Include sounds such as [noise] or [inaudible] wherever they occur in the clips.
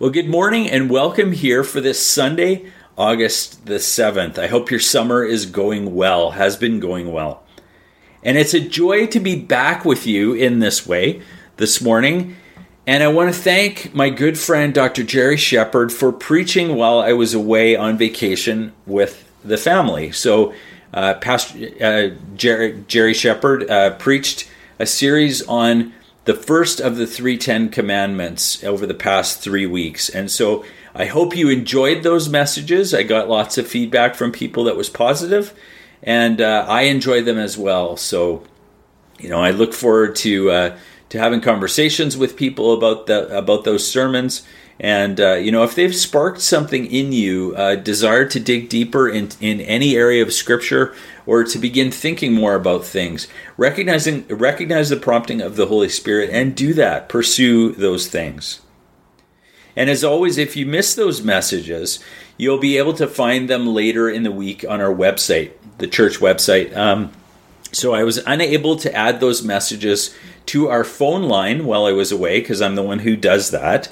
Well, good morning and welcome here for this Sunday, August the 7th. I hope your summer is going well, has been going well. And it's a joy to be back with you in this way this morning. And I want to thank my good friend Dr. Jerry Shepard for preaching while I was away on vacation with the family. So, uh, Pastor uh, Jerry, Jerry Shepard uh, preached a series on the first of the three Ten Commandments over the past three weeks. And so I hope you enjoyed those messages. I got lots of feedback from people that was positive, and uh, I enjoy them as well. So, you know, I look forward to uh, to having conversations with people about the about those sermons. And uh, you know, if they've sparked something in you, uh, desire to dig deeper in in any area of Scripture, or to begin thinking more about things, recognizing recognize the prompting of the Holy Spirit and do that. Pursue those things. And as always, if you miss those messages, you'll be able to find them later in the week on our website, the church website. Um, so I was unable to add those messages to our phone line while I was away because I'm the one who does that.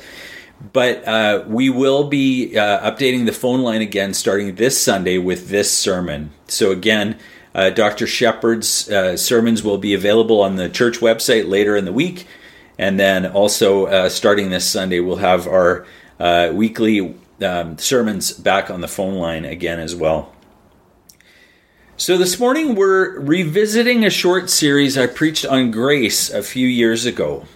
But uh, we will be uh, updating the phone line again starting this Sunday with this sermon. So, again, uh, Dr. Shepard's uh, sermons will be available on the church website later in the week. And then also, uh, starting this Sunday, we'll have our uh, weekly um, sermons back on the phone line again as well. So, this morning we're revisiting a short series I preached on grace a few years ago.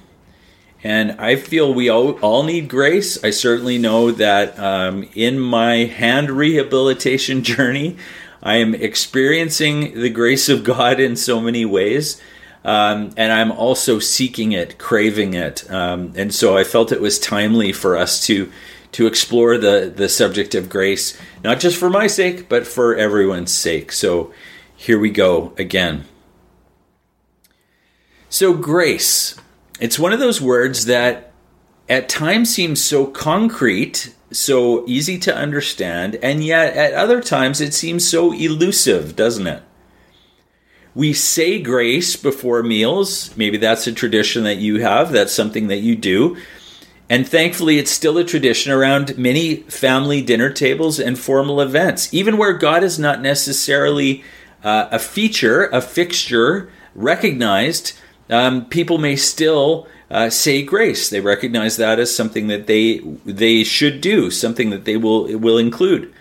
And I feel we all, all need grace. I certainly know that um, in my hand rehabilitation [laughs] journey, I am experiencing the grace of God in so many ways. Um, and I'm also seeking it, craving it. Um, and so I felt it was timely for us to to explore the the subject of grace, not just for my sake, but for everyone's sake. So here we go again. So grace, it's one of those words that at times seems so concrete, so easy to understand, and yet at other times it seems so elusive, doesn't it? We say grace before meals. Maybe that's a tradition that you have, that's something that you do. And thankfully, it's still a tradition around many family dinner tables and formal events, even where God is not necessarily uh, a feature, a fixture recognized um, people may still uh, say grace. They recognize that as something that they they should do, something that they will will include.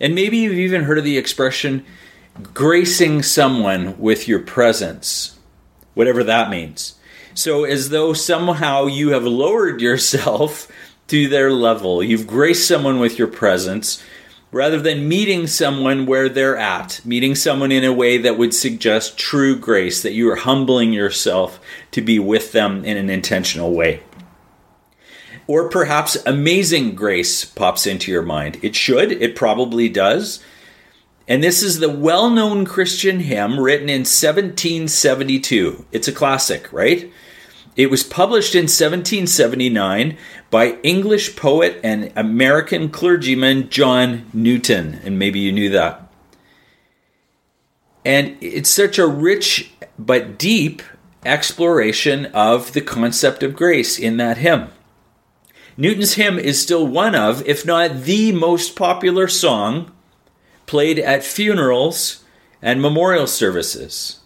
And maybe you've even heard of the expression gracing someone with your presence, whatever that means. So, as though somehow you have lowered yourself [laughs] to their level, you've graced someone with your presence rather than meeting someone where they're at, meeting someone in a way that would suggest true grace, that you are humbling yourself to be with them in an intentional way. Or perhaps amazing grace pops into your mind. It should, it probably does. And this is the well known Christian hymn written in 1772. It's a classic, right? It was published in 1779 by English poet and American clergyman John Newton, and maybe you knew that. And it's such a rich but deep exploration of the concept of grace in that hymn. Newton's hymn is still one of, if not the most popular song played at funerals and memorial services.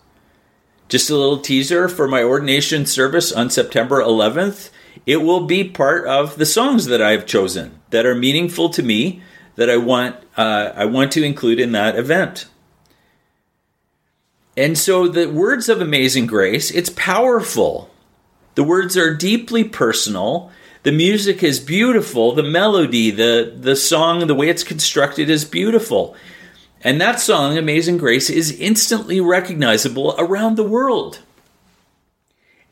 Just a little teaser for my ordination service on September 11th. It will be part of the songs that I've chosen that are meaningful to me that I want uh, I want to include in that event. And so the words of Amazing Grace, it's powerful. The words are deeply personal. The music is beautiful. The melody, the the song, the way it's constructed is beautiful. And that song, Amazing Grace, is instantly recognizable around the world.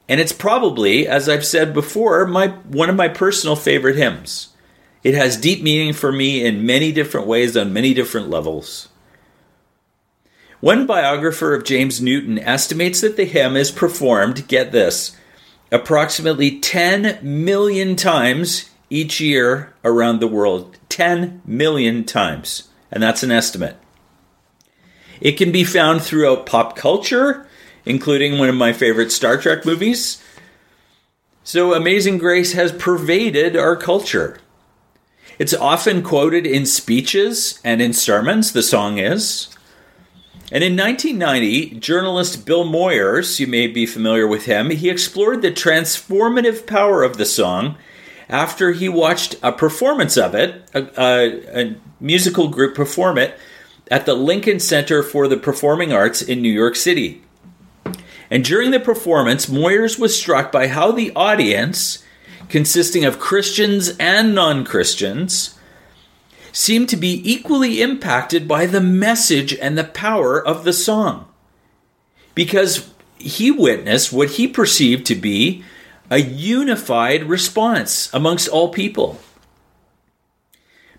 And it's probably, as I've said before, my one of my personal favorite hymns. It has deep meaning for me in many different ways on many different levels. One biographer of James Newton estimates that the hymn is performed, get this, approximately 10 million times each year around the world. 10 million times. And that's an estimate. It can be found throughout pop culture, including one of my favorite Star Trek movies. So, Amazing Grace has pervaded our culture. It's often quoted in speeches and in sermons, the song is. And in 1990, journalist Bill Moyers, you may be familiar with him, he explored the transformative power of the song after he watched a performance of it, a, a, a, musical group perform it, at the Lincoln Center for the Performing Arts in New York City. And during the performance, Moyers was struck by how the audience, consisting of Christians and non Christians, seemed to be equally impacted by the message and the power of the song. Because he witnessed what he perceived to be a unified response amongst all people.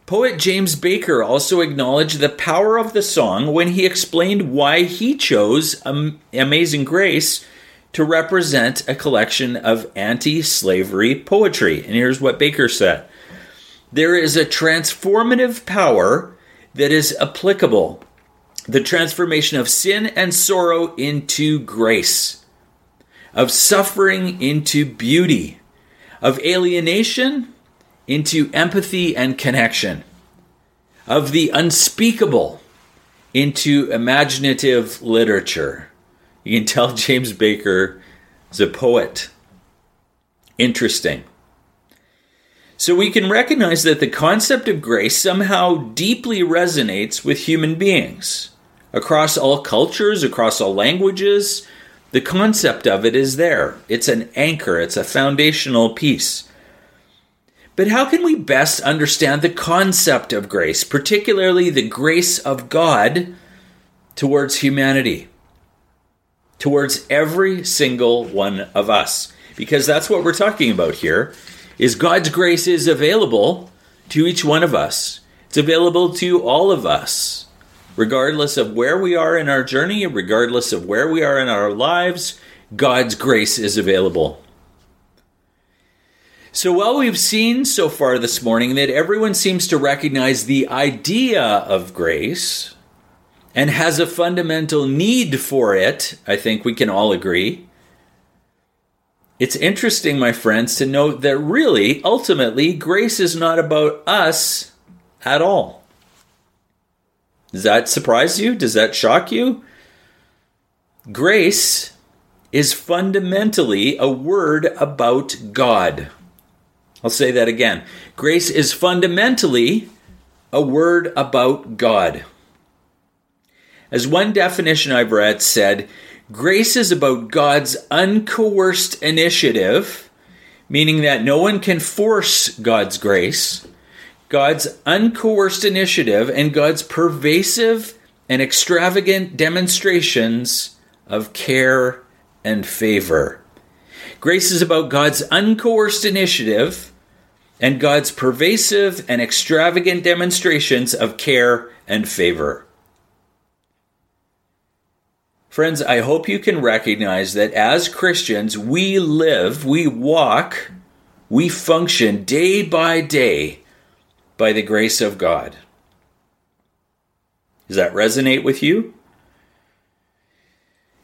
Poet James Basker also acknowledged the power of the song when he explained why he chose Amazing Grace to represent a collection of anti slavery poetry. And here's what Basker said there is a transformative power that is applicable the transformation of sin and sorrow into grace, of suffering into beauty, of alienation into empathy and connection, of the unspeakable into imaginative literature. You can tell James Basker is a poet. Interesting. So we can recognize that the concept of grace somehow deeply resonates with human beings. Across all cultures, across all languages, the concept of it is there. It's an anchor, it's a foundational piece. But how can we best understand the concept of grace, particularly the grace of God towards humanity, towards every single one of us? Because that's what we're talking about here is God's grace is available to each one of us. It's available to all of us, regardless of where we are in our journey, regardless of where we are in our lives. God's grace is available. So, while we've seen so far this morning that everyone seems to recognize the idea of grace and has a fundamental need for it, I think we can all agree. It's interesting, my friends, to note that really, ultimately, grace is not about us at all. Does that surprise you? Does that shock you? Grace is fundamentally a word about God. I'll say that again. Grace is fundamentally a word about God. As one definition I've read said, Grace is about God's uncoerced initiative, meaning that no one can force God's grace, God's uncoerced initiative, and God's pervasive and extravagant demonstrations of care and favor. Grace is about God's uncoerced initiative and God's pervasive and extravagant demonstrations of care and favor. Friends, I hope you can recognize that as Christians, we live, we walk, we function day by day by the grace of God. Does that resonate with you?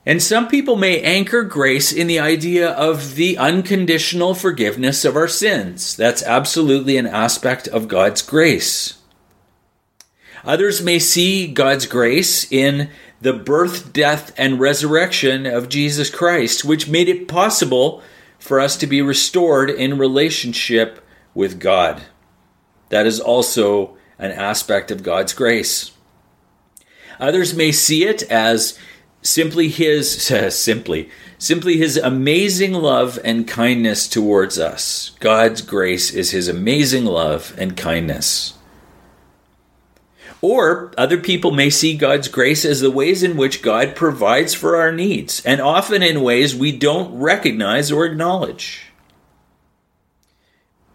And some people may anchor grace in the idea of the unconditional forgiveness of our sins. That's absolutely an aspect of God's grace. Others may see God's grace in the birth, death, and resurrection of Jesus Christ, which made it possible for us to be restored in relationship with God. That is also an aspect of God's grace. Others may see it as simply his [laughs] simply simply his amazing love and kindness towards us. God's grace is his amazing love and kindness. Or other people may see God's grace as the ways in which God provides for our needs, and often in ways we don't recognize or acknowledge.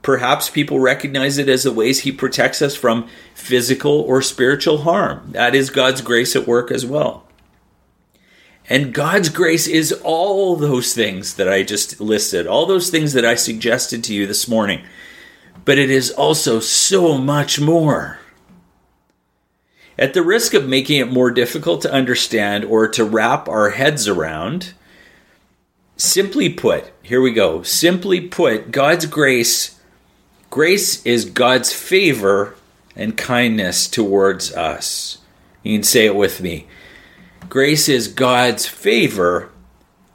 Perhaps people recognize it as the ways He protects us from physical or spiritual harm. That is God's grace at work as well. And God's grace is all those things that I just listed, all those things that I suggested to you this morning. But it is also so much more. At the risk of making it more difficult to understand or to wrap our heads around, Simply put, here we go. Simply put, God's grace grace is God's favor and kindness towards us. You can say it with me. Grace is God's favor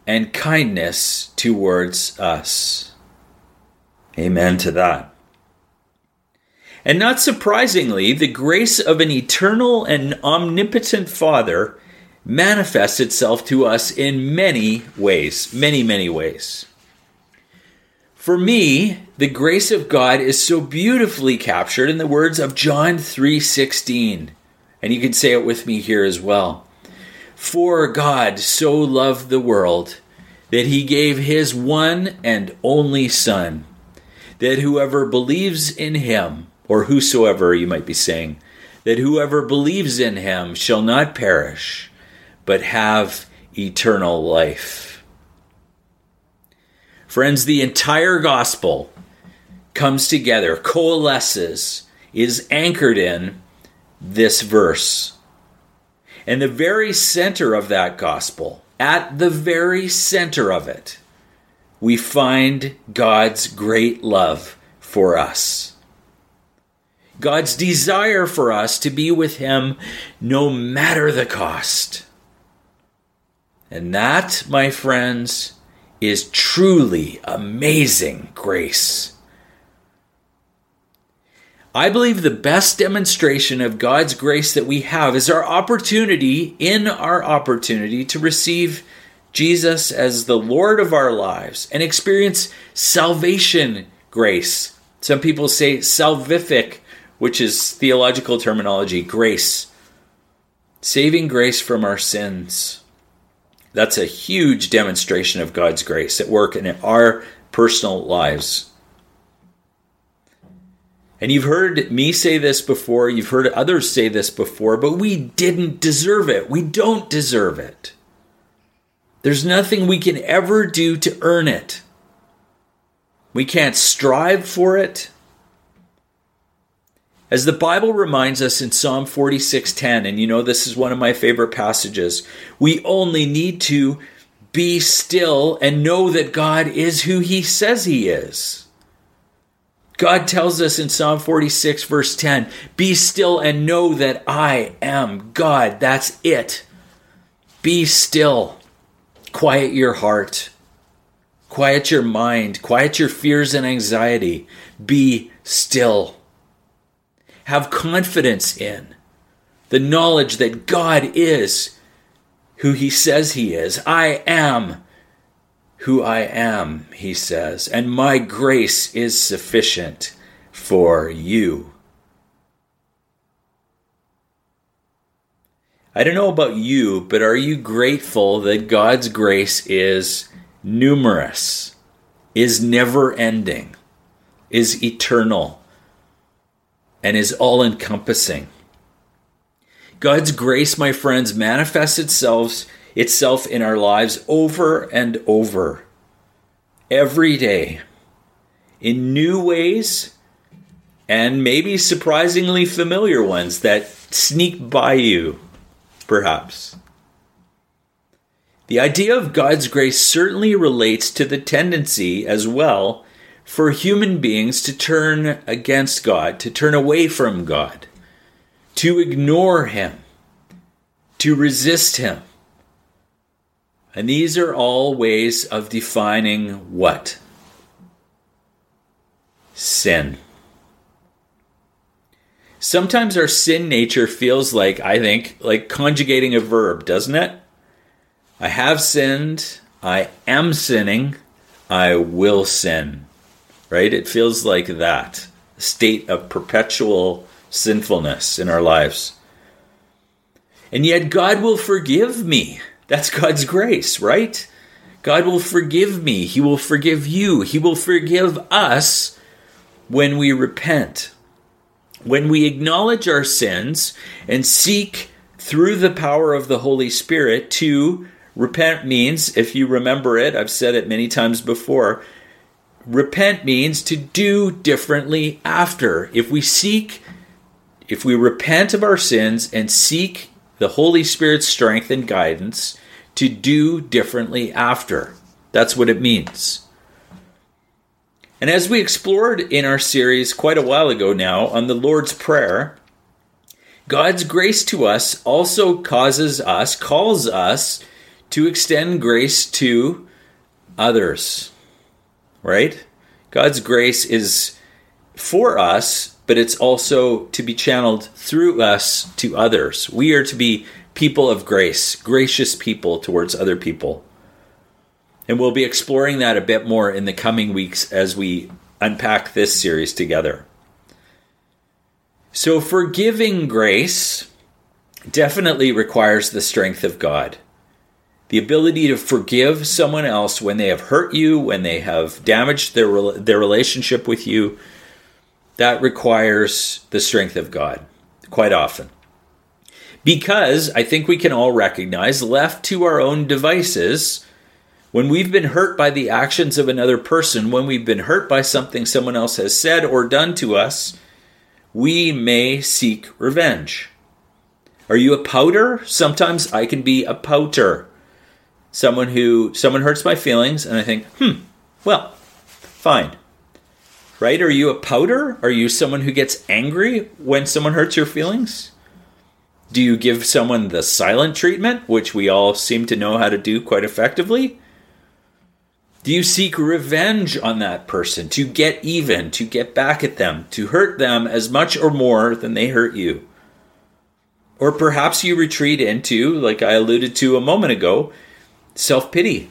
and kindness towards us. Amen to that. And not surprisingly, the grace of an eternal and omnipotent Father manifests itself to us in many ways, many, many ways. For me, the grace of God is so beautifully captured in the words of John 3:16. And you can say it with me here as well. For God so loved the world that he gave his one and only son that whoever believes in him or whosoever you might be saying that whoever believes in him shall not perish but have eternal life. Friends, the entire gospel comes together, coalesces, is anchored in this verse. And the very center of that gospel, at the very center of it, we find God's great love for us. God's desire for us to be with Him no matter the cost. And that, my friends, is truly amazing grace. I believe the best demonstration of God's grace that we have is our opportunity, in our opportunity, to receive Jesus as the Lord of our lives and experience salvation grace. Some people say salvific, which is theological terminology, grace. Saving grace from our sins. That's a huge demonstration of God's grace at work in our personal lives. And you've heard me say this before, you've heard others say this before, but we didn't deserve it. We don't deserve it. There's nothing we can ever do to earn it. We can't strive for it. As the Bible reminds us in Psalm 46:10, and you know this is one of my favorite passages, we only need to be still and know that God is who he says he is. God tells us in Psalm 46 verse 10, "Be still and know that I am God." That's it. Be still. Quiet your heart. Quiet your mind. Quiet your fears and anxiety. Be still have confidence in. The knowledge that God is who He says He is. I am who I am, He says, and my grace is sufficient for you. I don't know about you, but are you grateful that God's grace is numerous, is never ending, is eternal? and is all encompassing. God's grace, my friends, manifests itself, itself in our lives over and over, every day, in new ways and maybe surprisingly familiar ones that sneak by you, perhaps. The idea of God's grace certainly relates to the tendency as well for human beings to turn against God, to turn away from God, to ignore Him, to resist Him. And these are all ways of defining what? Sin. Sometimes our sin nature feels like, I think, like conjugating a verb, doesn't it? I have sinned, I am sinning, I will sin right? It feels like that state of perpetual sinfulness in our lives. And yet, God will forgive me. That's God's grace, right? God will forgive me. He will forgive you. He will forgive us when we repent. When we acknowledge our sins and seek through the power of the Holy Spirit to repent means, if you remember it, I've said it many times before, repent means to do differently after. If we seek, if we repent of our sins and seek the Holy Spirit's strength and guidance to do differently after. That's what it means. And as we explored in our series quite a while ago now on the Lord's Prayer, God's grace to us also causes us, calls us to extend grace to others. Right? God's grace is for us, but it's also to be channeled through us to others. We are to be people of grace, gracious people towards other people. And we'll be exploring that a bit more in the coming weeks as we unpack this series together. So, forgiving grace definitely requires the strength of God. The ability to forgive someone else when they have hurt you, when they have damaged their, their relationship with you, that requires the strength of God quite often. Because I think we can all recognize, left to our own devices, when we've been hurt by the actions of another person, when we've been hurt by something someone else has said or done to us, we may seek revenge. Are you a pouter? Sometimes I can be a pouter. Someone who someone hurts my feelings and I think, "Hmm, well, fine." Right? Are you a pouter? Are you someone who gets angry when someone hurts your feelings? Do you give someone the silent treatment, which we all seem to know how to do quite effectively? Do you seek revenge on that person to get even, to get back at them, to hurt them as much or more than they hurt you? Or perhaps you retreat into, like I alluded to a moment ago, self pity,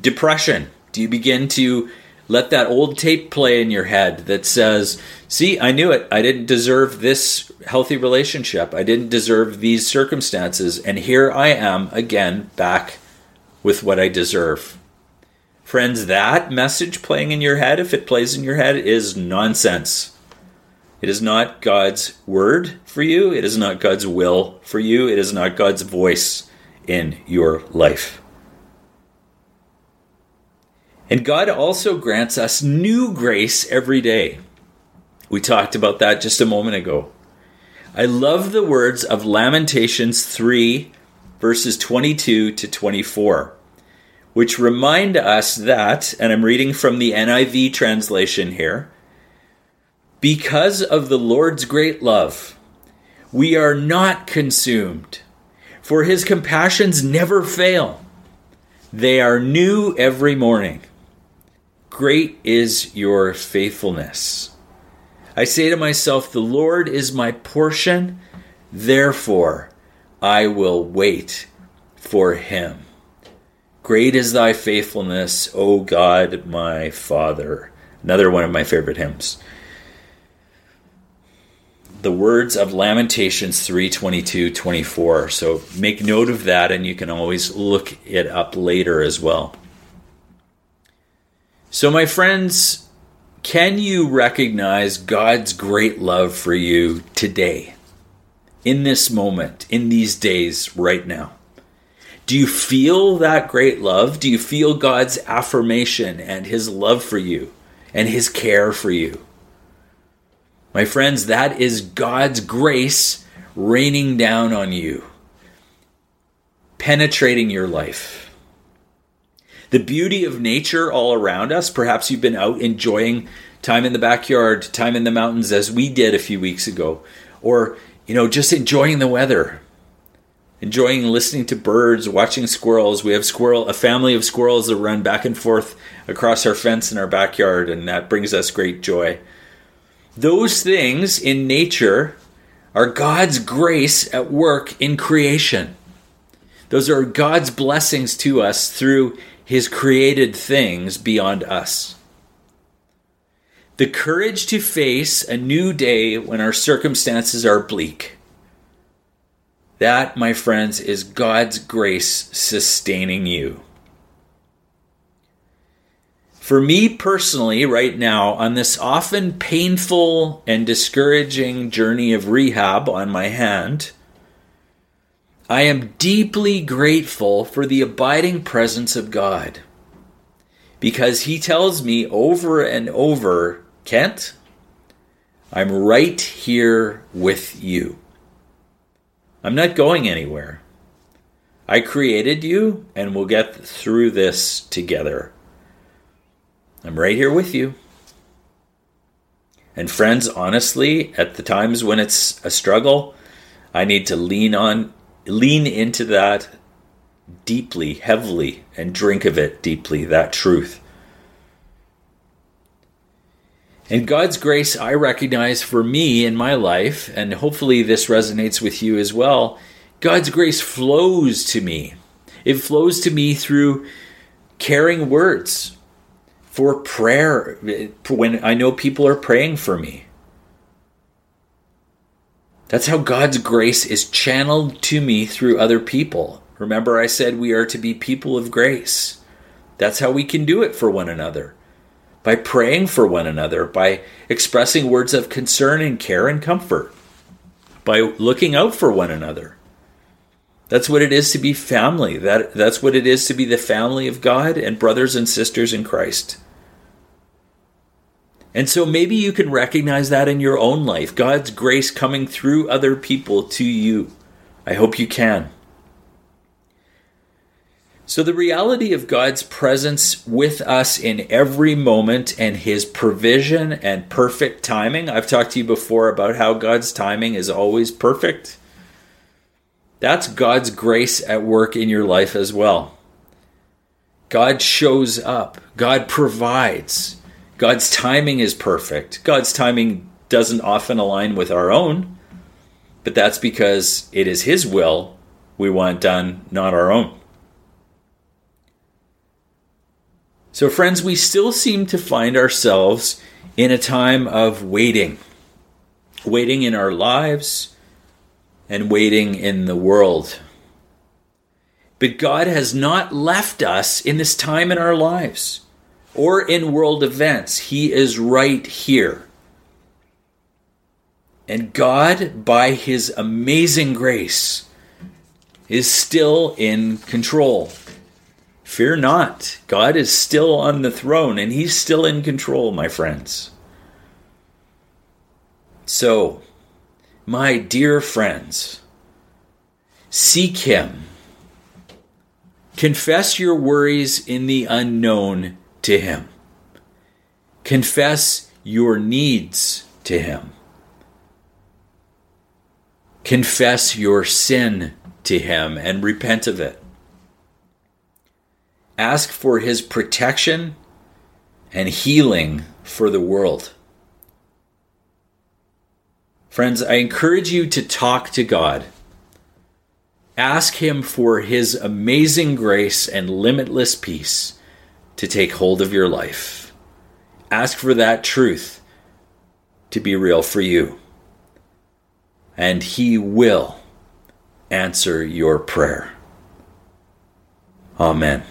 depression. Do you begin to let that old tape play in your head that says, See, I knew it. I didn't deserve this healthy relationship. I didn't deserve these circumstances. And here I am again back with what I deserve. Friends, that message playing in your head, if it plays in your head, is nonsense. It is not God's word for you. It is not God's will for you. It is not God's voice in your life. And God also grants us new grace every day. We talked about that just a moment ago. I love the words of Lamentations 3, verses 22 to 24, which remind us that, and I'm reading from the NIV translation here, because of the Lord's great love, we are not consumed, for his compassions never fail. They are new every morning. Great is your faithfulness. I say to myself, The Lord is my portion, therefore I will wait for him. Great is thy faithfulness, O God, my Father. Another one of my favorite hymns. The words of Lamentations 3:22, 24. So make note of that and you can always look it up later as well. So, my friends, can you recognize God's great love for you today, in this moment, in these days, right now? Do you feel that great love? Do you feel God's affirmation and His love for you and His care for you? My friends, that is God's grace raining down on you, penetrating your life the beauty of nature all around us. Perhaps you've been out enjoying time in the backyard, time in the mountains, as we did a few weeks ago, or you know, just enjoying the weather, enjoying listening to birds, watching squirrels. We have squirrel a family of squirrels that run back and forth across our fence in our backyard, and that brings us great joy. Those things in nature are God's grace at work in creation. Those are God's blessings to us through his created things beyond us. The courage to face a new day when our circumstances are bleak. That, my friends, is God's grace sustaining you. For me personally, right now, on this often painful and discouraging journey of rehab on my hand, I am deeply grateful for the abiding presence of God because He tells me over and over, Kent, I'm right here with you. I'm not going anywhere. I created you, and we'll get through this together. I'm right here with you. And friends, honestly, at the times when it's a struggle, I need to lean on lean into that deeply, heavily, and drink of it deeply, that truth. And God's grace, I recognize for me in my life, and hopefully this resonates with you as well. God's grace flows to me. It flows to me through caring words, for prayer, when I know people are praying for me. That's how God's grace is channeled to me through other people. Remember, I said we are to be people of grace. That's how we can do it for one another by praying for one another, by expressing words of concern and care and comfort, by looking out for one another. That's what it is to be family. That, that's what it is to be the family of God and brothers and sisters in Christ. And so maybe you can recognize that in your own life God's grace coming through other people to you. I hope you can. So, the reality of God's presence with us in every moment and his provision and perfect timing. I've talked to you before about how God's timing is always perfect. That's God's grace at work in your life as well. God shows up, God provides. God's timing is perfect. God's timing doesn't often align with our own, but that's because it is His will we want done, not our own. So, friends, we still seem to find ourselves in a time of waiting. Waiting in our lives and waiting in the world. But God has not left us in this time in our lives or in world events. He is right here. And God, by His amazing grace, is still in control. Fear not. God is still on the throne and he's still in control, my friends. So, my dear friends, seek him. Confess your worries in the unknown to him. Confess your needs to him. Confess your sin to him and repent of it ask for his protection and healing for the world. Friends, I encourage you to talk to God. Ask Him for His amazing grace and limitless peace to take hold of your life. Ask for that truth to be real for you. And He will answer your prayer. Amen.